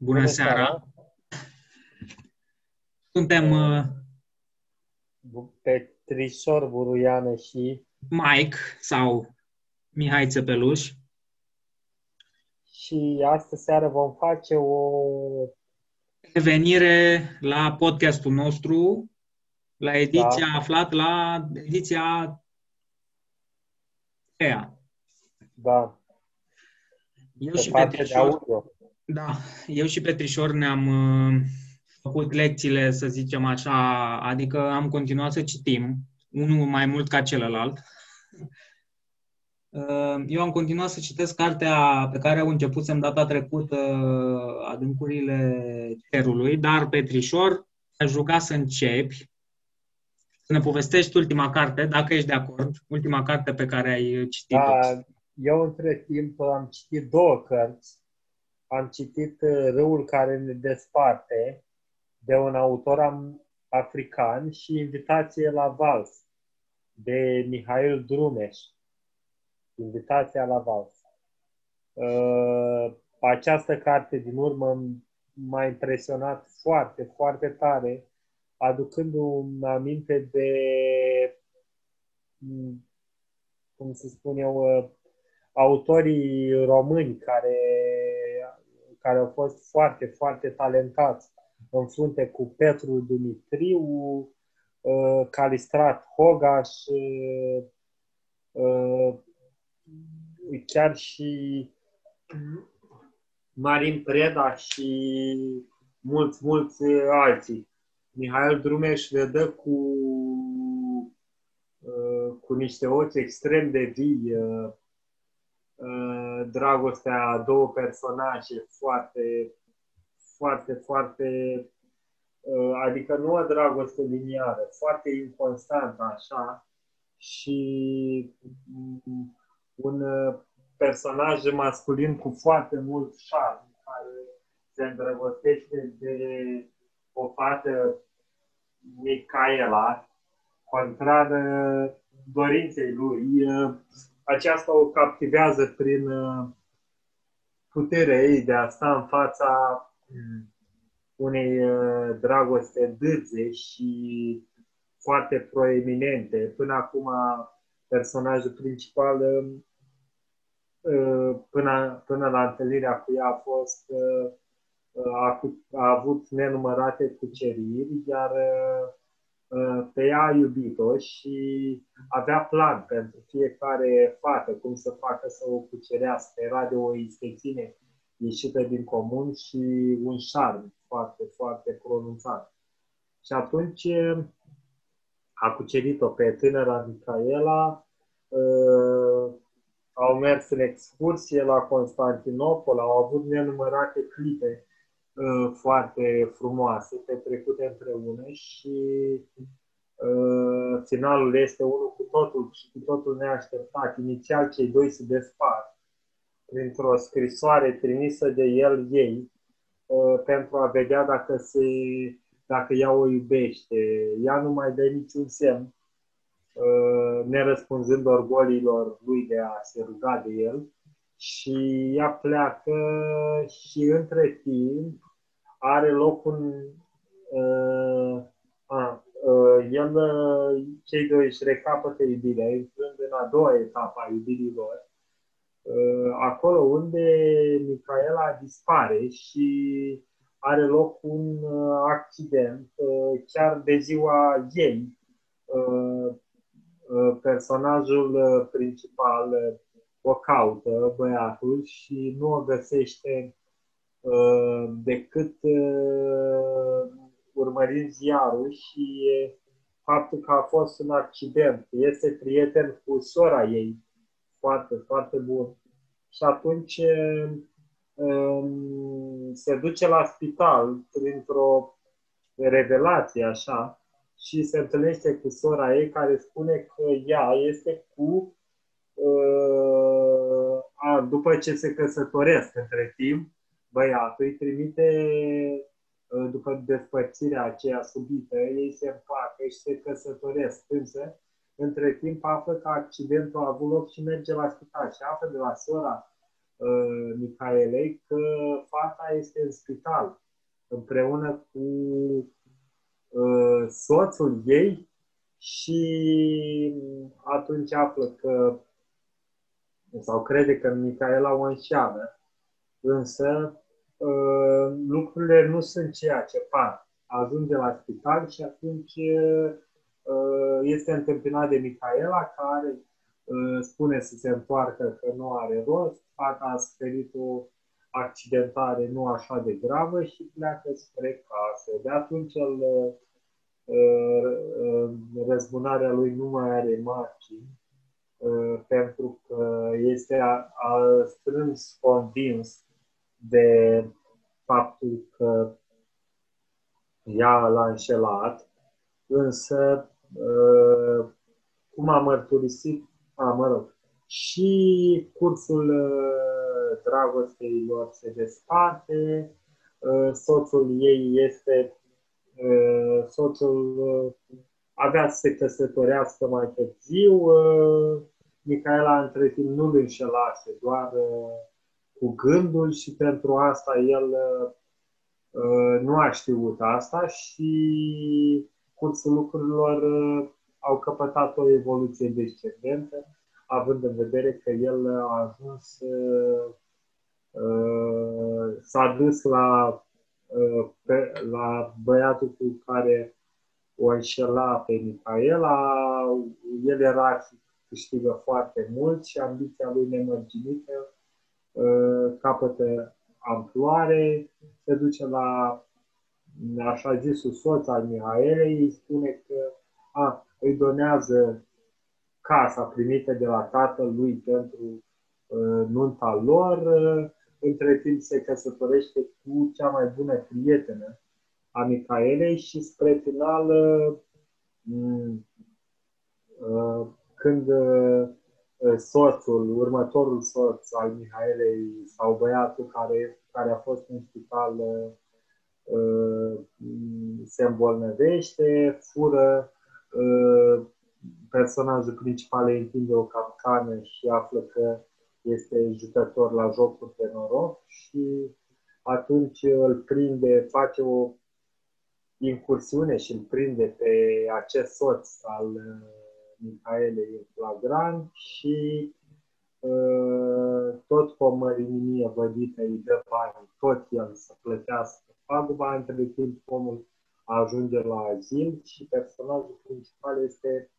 Bună, Bună seara. seara! Suntem uh, Petrișor Buruiană și Mike sau Mihai Țepeluș. Și astă seară vom face o revenire la podcastul nostru, la ediția da. aflat la ediția ea. Da. Eu și Petrișor, da, eu și Petrișor ne-am uh, făcut lecțiile, să zicem așa, adică am continuat să citim, unul mai mult ca celălalt. Uh, eu am continuat să citesc cartea pe care au început să data trecută, Adâncurile Cerului, dar Petrișor aș ruga să începi, să ne povestești ultima carte, dacă ești de acord, ultima carte pe care ai citit-o. Da, eu între timp am citit două cărți. Am citit uh, Râul care ne desparte, de un autor african și Invitație la vals, de Mihail Drumeș. Invitația la vals. Uh, această carte din urmă m-a impresionat foarte, foarte tare, aducându-mi aminte de, cum să spun eu, uh, autorii români care, care au fost foarte, foarte talentați în frunte cu Petru Dumitriu, uh, Calistrat Hogaș, uh, chiar și Marin Preda și mulți, mulți alții. Mihail Drumeș le dă cu, cu niște ochi extrem de vii Uh, dragostea a două personaje foarte, foarte, foarte, uh, adică nu o dragoste liniară, foarte inconstantă așa și un uh, personaj masculin cu foarte mult șarm care se îndrăgostește de o fată Micaela, contrar dorinței lui aceasta o captivează prin uh, puterea ei de a sta în fața mm, unei uh, dragoste dârze și foarte proeminente. Până acum, personajul principal, uh, până, până la întâlnirea cu ea, a fost a, a avut nenumărate cuceriri, iar Uh, pe ea a iubit-o și avea plan pentru fiecare fată cum să facă să o cucerească. Era de o istețime ieșită din comun și un șarm foarte, foarte pronunțat. Și atunci uh, a cucerit-o pe tânăra Micaela, uh, au mers în excursie la Constantinopol, au avut nenumărate clipe Uh, foarte frumoase, petrecute împreună și uh, finalul este unul cu totul și cu totul neașteptat. Inițial cei doi se despart printr-o scrisoare trimisă de el ei uh, pentru a vedea dacă, se, dacă ea o iubește. Ea nu mai dă niciun semn, uh, nerăspunzând orgolilor lui de a se ruga de el și ea pleacă și între timp are loc un... Uh, a, uh, el, uh, cei doi își recapătă iubirea, intrând în a doua etapă a iubirii lor, uh, acolo unde Micaela dispare și are loc un uh, accident, uh, chiar de ziua ei. Uh, uh, personajul uh, principal uh, o caută, băiatul, și nu o găsește Uh, decât uh, urmărind ziarul și faptul că a fost un accident. Este prieten cu sora ei, foarte, foarte bun. Și atunci um, se duce la spital printr-o revelație așa și se întâlnește cu sora ei care spune că ea este cu uh, a, după ce se căsătoresc între timp, băiatul îi trimite uh, după despărțirea aceea subită, ei se împacă și se căsătoresc. Însă, între timp, află că accidentul a avut loc și merge la spital și află de la sora uh, Micaelei că fata este în spital împreună cu uh, soțul ei și atunci află că sau crede că Micaela o înșeală, însă uh, lucrurile nu sunt ceea ce par. Ajunge la spital și atunci uh, este întâmpinat de Micaela care uh, spune să se întoarcă că nu are rost, fata a suferit o accidentare nu așa de gravă și pleacă spre casă. De atunci el, răzbunarea lui nu mai are margini Uh, pentru că este a, a strâns convins de faptul că ea l-a înșelat, însă, uh, cum a mărturisit, a, mă rog, și cursul uh, dragostei lor se desparte, soțul ei este soțul avea să se căsătorească mai târziu. Uh, Micaela între timp nu îl înșelase, doar uh, cu gândul și pentru asta el uh, nu a știut asta și cursul lucrurilor au căpătat o evoluție descendentă, având în vedere că el a ajuns, s-a dus la, la băiatul cu care o înșela pe Micaela, el era și câștigă foarte mult și ambiția lui nemărginită uh, capătă amploare, se duce la așa zisul soț al Mihaelei, îi spune că a, îi donează casa primită de la tatăl lui pentru uh, nunta lor, uh, între timp se căsătorește cu cea mai bună prietenă a Micaelei și spre final, mm, uh, când uh, soțul, următorul soț al Mihaelei sau băiatul care, care a fost în spital uh, se îmbolnăvește, fură, personajul principal îi întinde o capcană și află că este jucător la jocuri de noroc și atunci îl prinde, face o incursiune și îl prinde pe acest soț al uh, Mihaelei în flagrant și uh, tot cu o mărinimie vădită îi dă bani, tot el să plătească. Paguba, între timp omul ajunge la azil și personajul principal este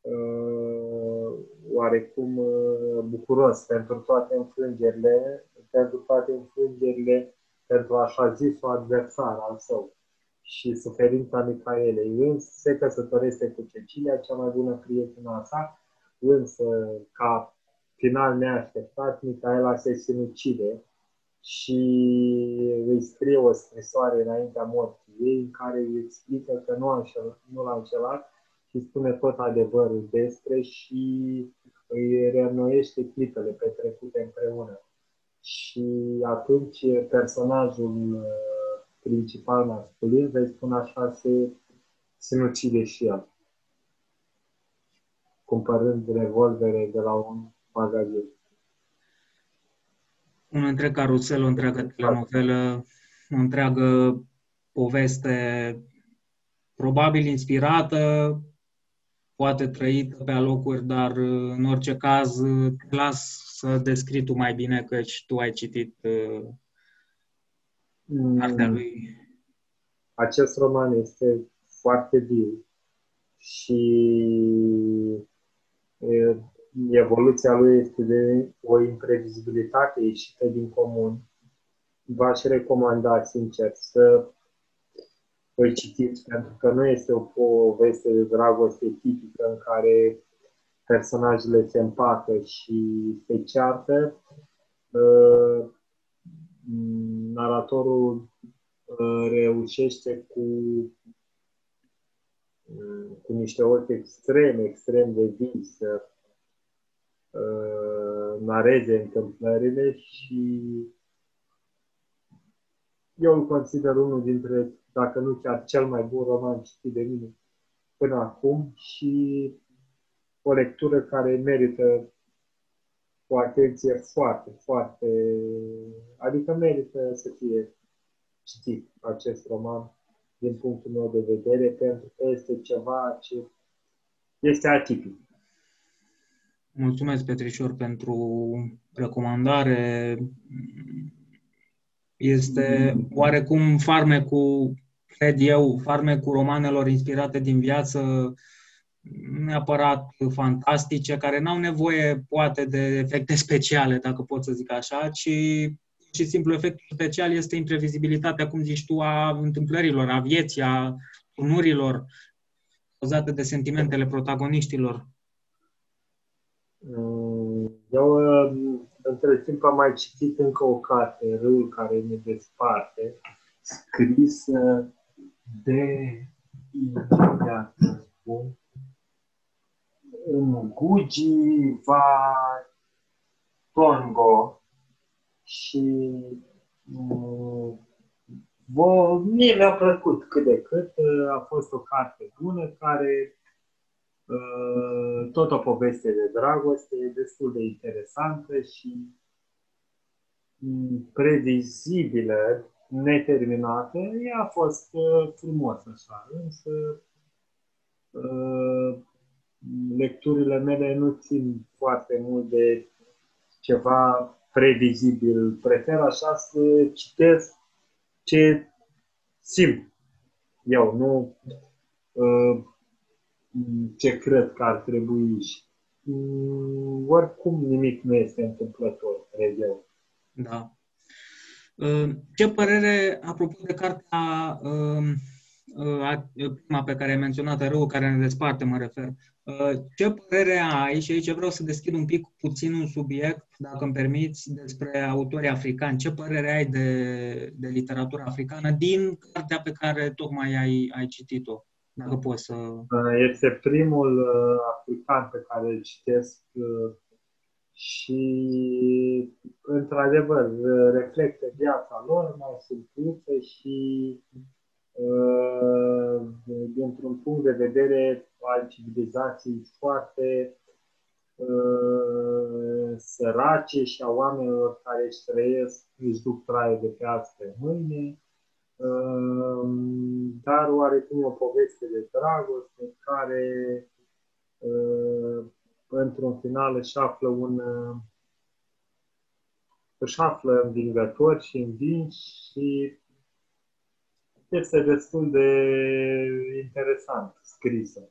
uh, oarecum uh, bucuros pentru toate înfrângerile, pentru toate înfrângerile, pentru așa zis o adversar al său și suferința Micaelei. Însă se căsătorește cu Cecilia, cea mai bună prietenă a sa, însă ca final neașteptat, Micaela se sinucide și îi scrie o scrisoare înaintea morții ei în care îi explică că nu, a înșelat, nu l-a înșelat și spune tot adevărul despre și îi reînnoiește clipele petrecute împreună. Și atunci personajul principal masculin, vei spune așa, se sinucide și el, cumpărând revolvere de la un magazin. Un întreg carusel, o întreagă telenovelă, o întreagă poveste probabil inspirată, poate trăită pe alocuri, dar în orice caz te las să descrii tu mai bine, căci tu ai citit uh, Partea mm. lui. Acest roman este foarte viu și evoluția lui este de o imprevizibilitate ieșită din comun. V-aș recomanda, sincer, să îl citiți, pentru că nu este o poveste de dragoste tipică în care personajele se împată și se ceartă. Mm, naratorul uh, reușește cu, uh, cu niște ochi extrem, extrem de vii să uh, nareze întâmplările și eu îl consider unul dintre, dacă nu chiar cel mai bun roman citit de mine până acum și o lectură care merită o atenție foarte, foarte... Adică merită să fie citit acest roman din punctul meu de vedere, pentru că este ceva ce este atipic. Mulțumesc, Petrișor, pentru recomandare. Este oarecum farmecul, cred eu, farmecul romanelor inspirate din viață, neapărat fantastice, care n-au nevoie, poate, de efecte speciale, dacă pot să zic așa, ci și simplu efectul special este imprevizibilitatea, cum zici tu, a întâmplărilor, a vieții, a tunurilor cauzate de sentimentele protagoniștilor. Mm, eu, între timp, am mai citit încă o carte, Râul care ne desparte, scrisă de imediat spun, Gugi Va Tongo și Bă, mm, mie mi-a plăcut cât de cât. A fost o carte bună care Uh, tot o poveste de dragoste, destul de interesantă și mm, previzibilă, neterminată. Ea a fost uh, frumos așa, însă uh, lecturile mele nu țin foarte mult de ceva previzibil. Prefer așa să citesc ce simt eu, nu ce cred că ar trebui și mm, oricum nimic nu este întâmplător, cred eu. Da. Uh, ce părere, apropo de cartea uh, uh, prima pe care ai menționat, Rău care ne desparte, mă refer, ce părere ai, și aici vreau să deschid un pic puțin un subiect, dacă îmi permiți, despre autorii africani. Ce părere ai de, de literatura africană din cartea pe care tocmai ai, ai citit-o? Dacă poți să... Este primul uh, african pe care îl citesc uh, și, într-adevăr, reflectă viața lor mai surprință și uh, dintr-un punct de vedere al civilizației foarte sărace și a oamenilor care își trăiesc, își duc traie de pe azi pe mâine, Ehm, dar oarecum o poveste de dragoste care ehm, într-un final își află un își află învingător și învinși și este destul de interesant scrisă.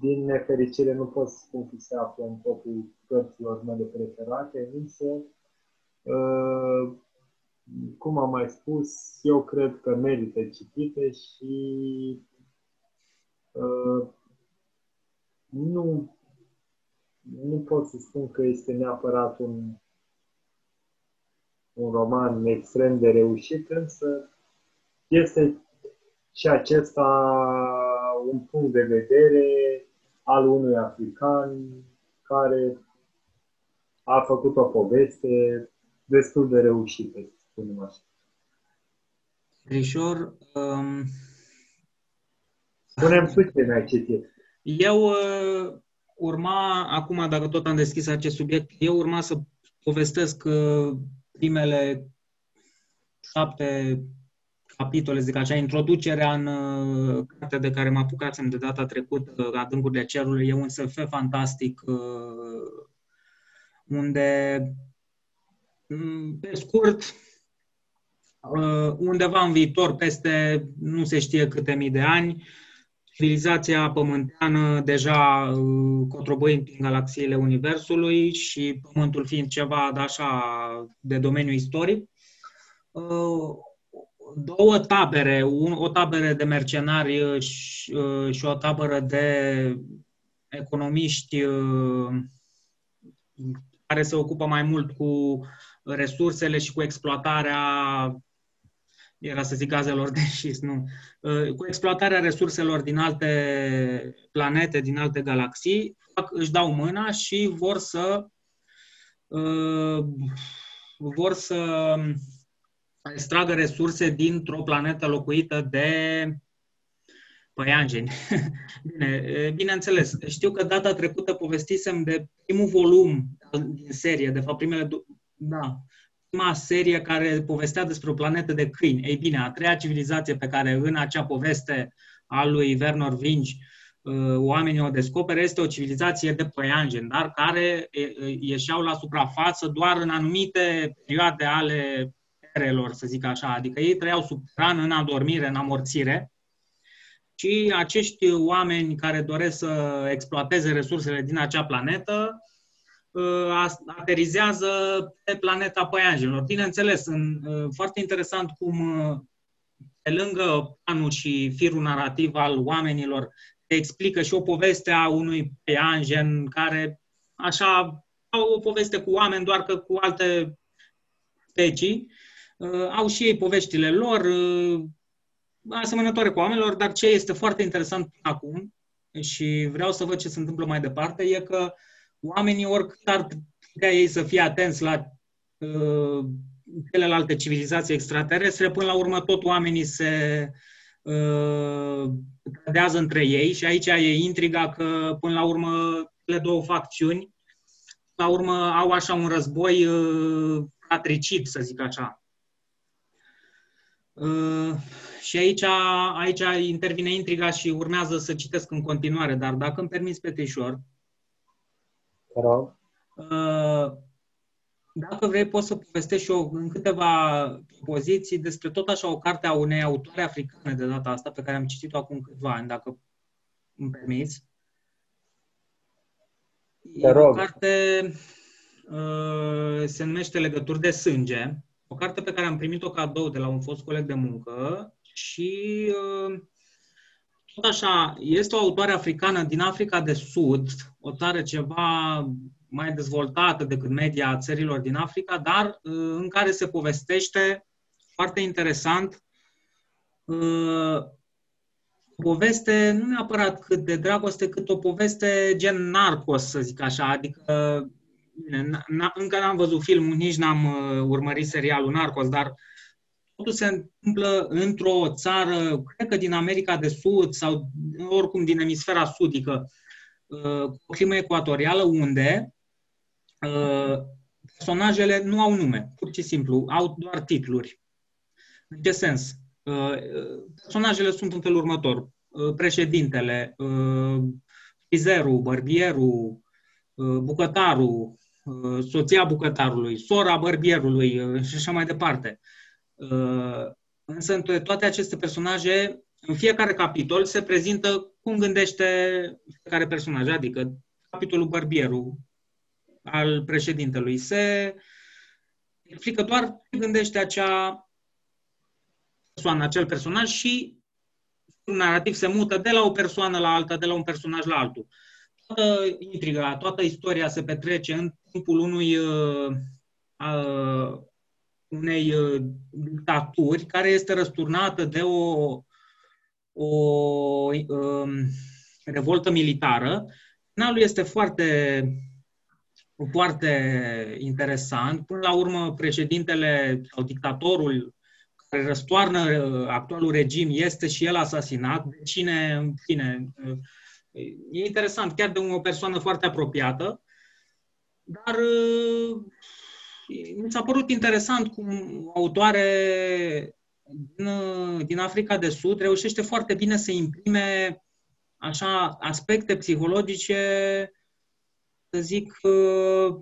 Din nefericire nu pot spun că se află în topul cărților mele preferate, însă uh, cum am mai spus, eu cred că merită citite și uh, nu, nu pot să spun că este neapărat un, un roman extrem de reușit, însă este și acesta un punct de vedere al unui african care a făcut o poveste destul de reușită spunem așa. Rișor, um... Spune-mi tu ce mi-ai citit. Eu uh, urma, acum dacă tot am deschis acest subiect, eu urma să povestesc uh, primele șapte capitole, zic așa, introducerea în uh, cartea de care mă apucasem de data trecută, uh, Adâncurile Cerului, e un SF fantastic uh, unde, mm, pe scurt, Uh, undeva în viitor, peste nu se știe câte mii de ani, civilizația pământeană deja uh, cotrobăind în galaxiile Universului și Pământul fiind ceva de așa de domeniu istoric, uh, două tabere, o tabere de mercenari și, și o tabără de economiști care se ocupă mai mult cu resursele și cu exploatarea era să zic gazelor de șist, nu, uh, cu exploatarea resurselor din alte planete, din alte galaxii, își dau mâna și vor să uh, vor să extragă resurse dintr-o planetă locuită de Păianjeni. Bine, bineînțeles. Știu că data trecută povestisem de primul volum din serie, de fapt primele, da, prima serie care povestea despre o planetă de câini. Ei bine, a treia civilizație pe care în acea poveste a lui Werner Vinge oamenii o descoperă este o civilizație de păianjeni, dar care ieșeau la suprafață doar în anumite perioade ale erelor, să zic așa. Adică ei trăiau subteran, în adormire, în amorțire, și acești oameni care doresc să exploateze resursele din acea planetă uh, aterizează pe planeta păianjenilor. Bineînțeles, în, uh, foarte interesant cum uh, pe lângă planul și firul narrativ al oamenilor te explică și o poveste a unui păianjen care așa au o poveste cu oameni, doar că cu alte specii. Au și ei poveștile lor, asemănătoare cu oamenilor, dar ce este foarte interesant acum și vreau să văd ce se întâmplă mai departe, e că oamenii, oricât ar putea ei să fie atenți la uh, celelalte civilizații extraterestre, până la urmă tot oamenii se uh, cădează între ei și aici e intriga că până la urmă le două facțiuni la urmă au așa un război uh, patricid, să zic așa. Uh, și aici, aici intervine intriga și urmează să citesc în continuare, dar dacă îmi permiți, Petrișor, rog. Uh, dacă vrei, poți să povestești și eu în câteva poziții despre tot așa o carte a unei autoare africane de data asta, pe care am citit-o acum câțiva ani, dacă îmi permiți. Te rog. O carte uh, se numește Legături de sânge o carte pe care am primit-o cadou de la un fost coleg de muncă și uh, tot așa, este o autoare africană din Africa de Sud, o țară ceva mai dezvoltată decât media țărilor din Africa, dar uh, în care se povestește foarte interesant uh, poveste, nu neapărat cât de dragoste, cât o poveste gen narcos, să zic așa, adică încă n-am văzut filmul, nici n-am uh, urmărit serialul Narcos, dar totul se întâmplă într-o țară, cred că din America de Sud sau oricum din emisfera sudică, uh, cu o climă ecuatorială, unde uh, personajele nu au nume, pur și simplu, au doar titluri. În ce sens? Personajele sunt în felul următor. Președintele, frizerul, bărbierul, bucătarul, Uh, soția bucătarului, sora bărbierului uh, și așa mai departe. Uh, însă între toate aceste personaje, în fiecare capitol se prezintă cum gândește fiecare personaj, adică capitolul bărbierul al președintelui se explică doar ce gândește acea persoană, acel personaj și un narrativ se mută de la o persoană la alta, de la un personaj la altul. Toată intriga, toată istoria se petrece în timpul unui, uh, uh, unei uh, dictaturi care este răsturnată de o, o uh, revoltă militară. Finalul este foarte, foarte interesant. Până la urmă, președintele sau dictatorul care răstoarnă uh, actualul regim este și el asasinat. De cine, în fine, uh, e interesant, chiar de o persoană foarte apropiată. Dar uh, mi s-a părut interesant cum autoare din, uh, din Africa de Sud reușește foarte bine să imprime așa aspecte psihologice, să zic, uh,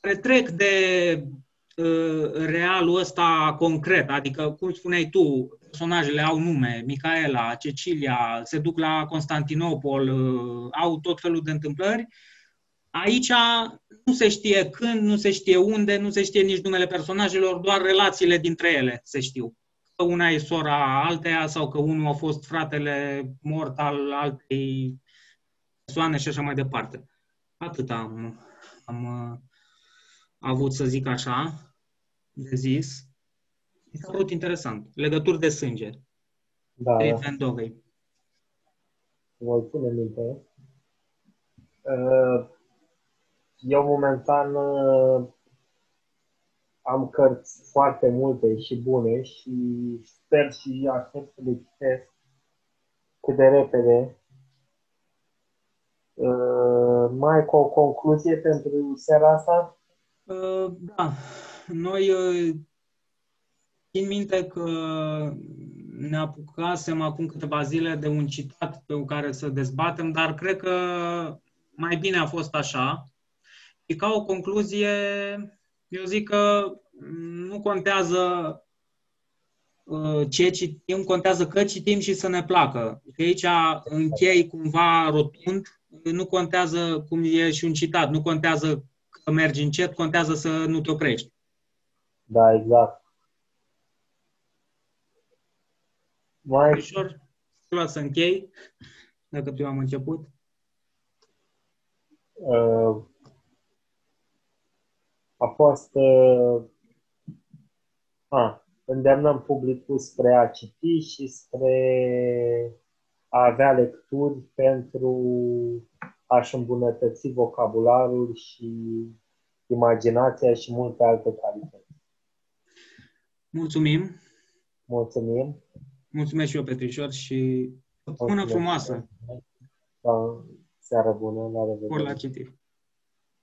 care trec de realul ăsta concret, adică, cum spuneai tu, personajele au nume, Micaela, Cecilia, se duc la Constantinopol, au tot felul de întâmplări Aici nu se știe când, nu se știe unde, nu se știe nici numele personajelor, doar relațiile dintre ele se știu. Că una e sora alteia sau că unul a fost fratele mort al altei persoane și așa mai departe. Atât am, am uh, avut să zic așa, de zis. Mi s-a părut interesant. Legături de sânge. Da. Voi pune minte. Uh, eu momentan uh, am cărți foarte multe și bune și sper și aștept să le citesc cât de repede. Uh, mai cu o concluzie pentru seara asta? Uh, da. Noi uh, țin minte că ne apucasem acum câteva zile de un citat pe care să dezbatem, dar cred că mai bine a fost așa. Și ca o concluzie, eu zic că nu contează uh, ce citim, contează că citim și să ne placă. Și aici închei cumva rotund, nu contează cum e și un citat, nu contează că mergi încet, contează să nu te oprești. Da, exact. Mai... Ușor, să închei, dacă tu am început. Uh, a fost uh, a, îndemnăm publicul spre a citi și spre a avea lecturi pentru a-și îmbunătăți vocabularul și imaginația și multe alte calități. Mulțumim! Mulțumim! Mulțumesc și eu, Petrișor, și o frumoasă! Da, seară bună, la revedere! la citire!